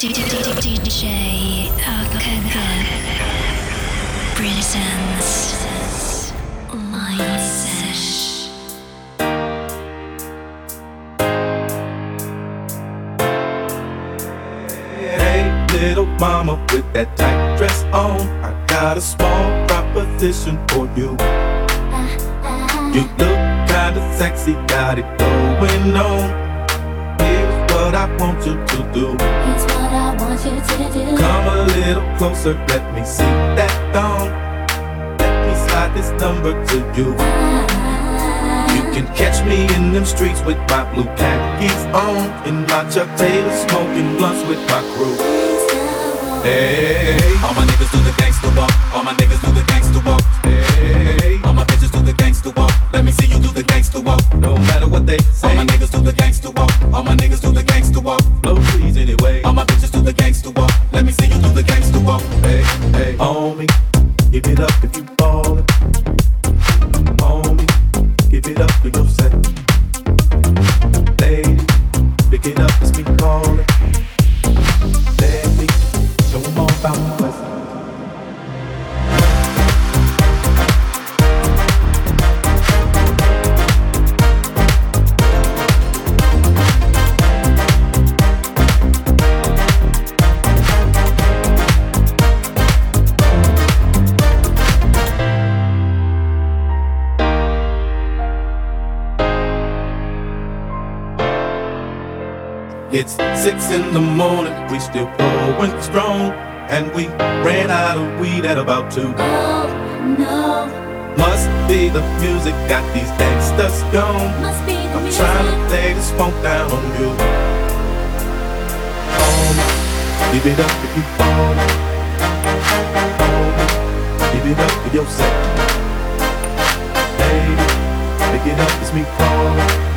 DJ Akaga presents Mindset. Hey, little mama with that tight dress on. I got a small proposition for you. Uh-huh. You look kinda sexy, got it going on. Here's what I want you to do. Come a little closer, let me see that thong. Let me slide this number to you. You can catch me in them streets with my blue khakis on. In my Chuck Taylor, smoking blunts with my crew. Hey, All my niggas do the gangsta walk. All my niggas do the gangsta walk. Give it up if you we still going strong. And we ran out of weed at about two. Oh no, Must be the music got these gangsters gone. must be the I'm music. trying to lay this funk down on you. Me, give it up if you fall. Me, give it up for yourself. Baby, pick it up, it's me calling.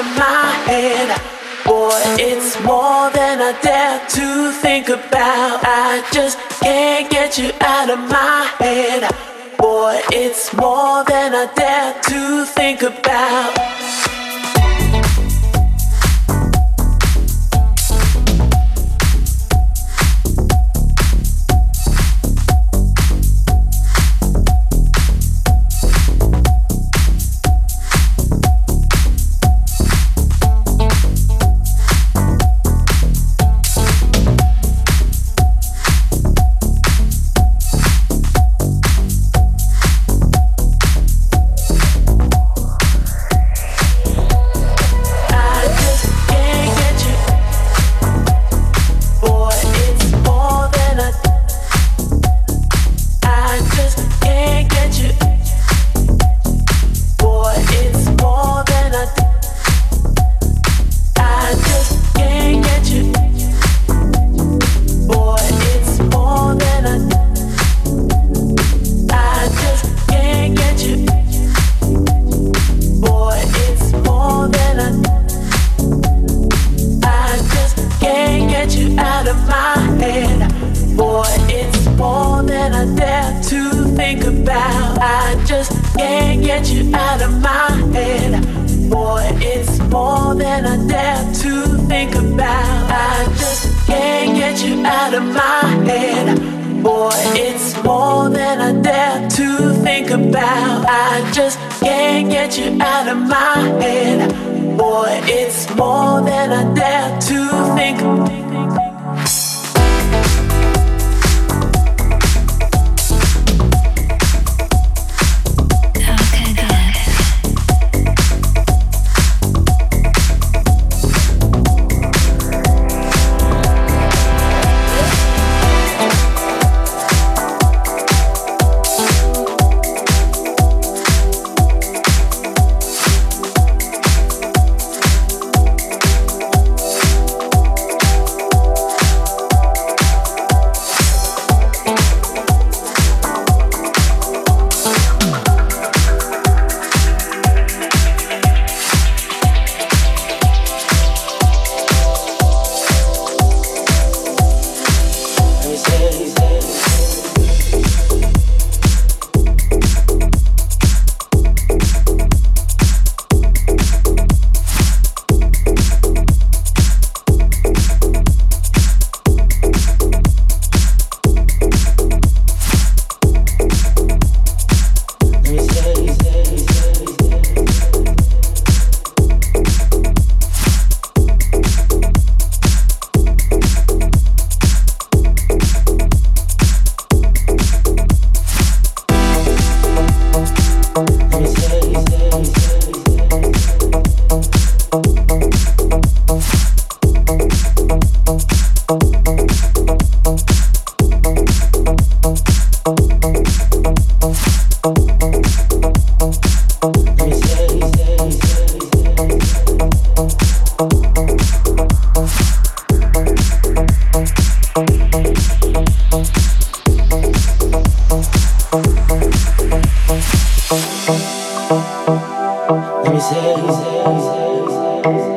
in my head. Boy, it's more than I dare to think about. I just can't get you out of my head. Boy, it's more than I dare to think about. Yeah.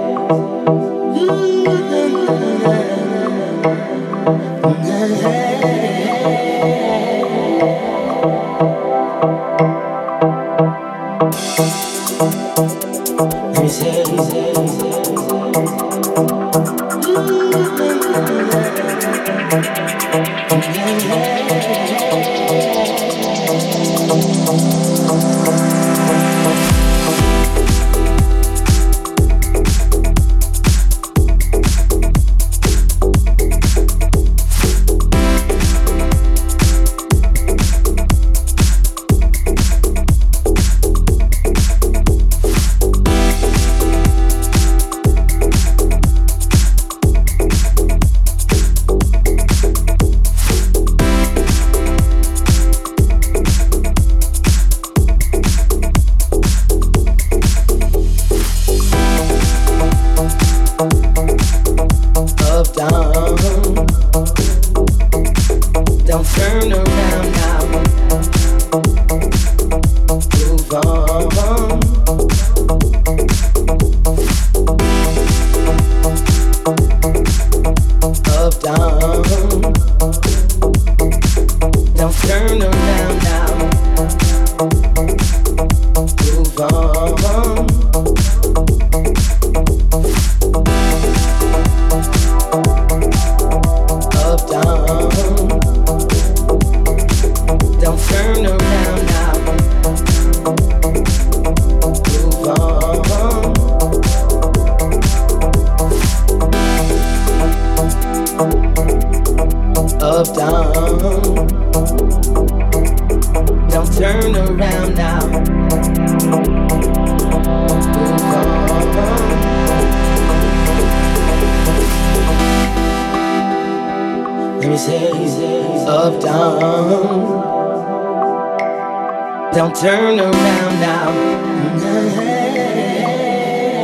Don't turn around now.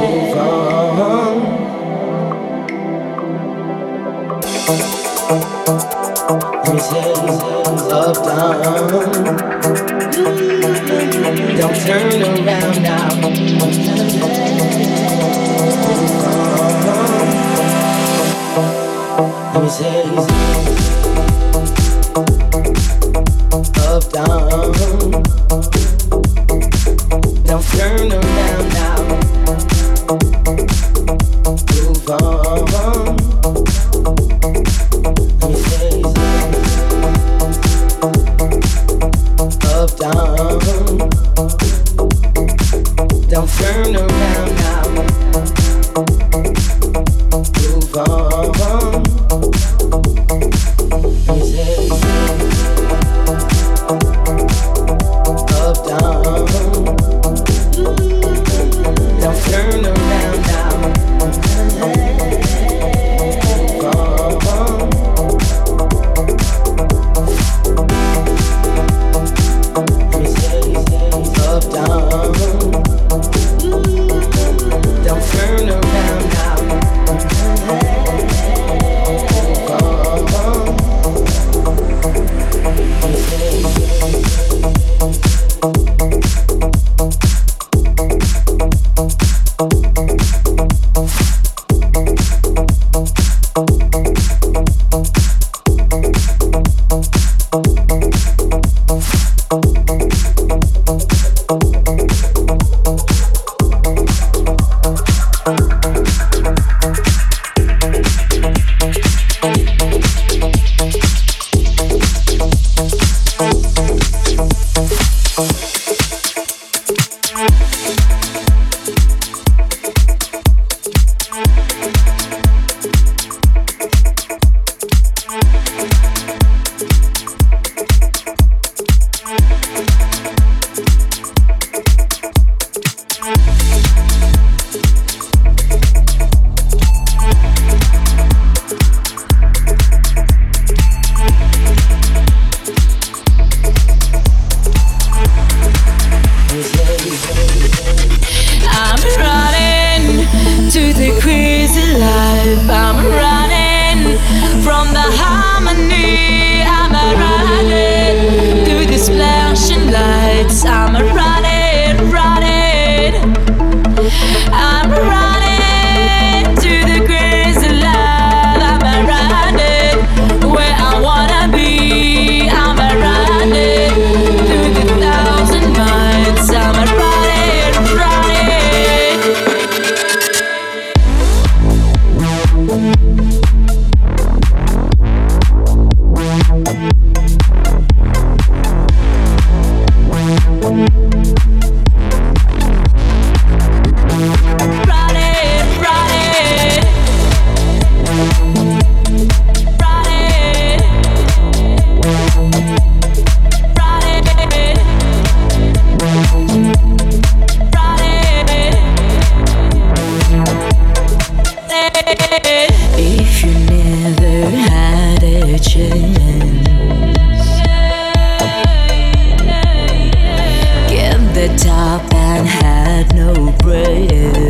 Move on. Things love done. Don't turn around now. Move on. Things Oh. Get the top and had no break.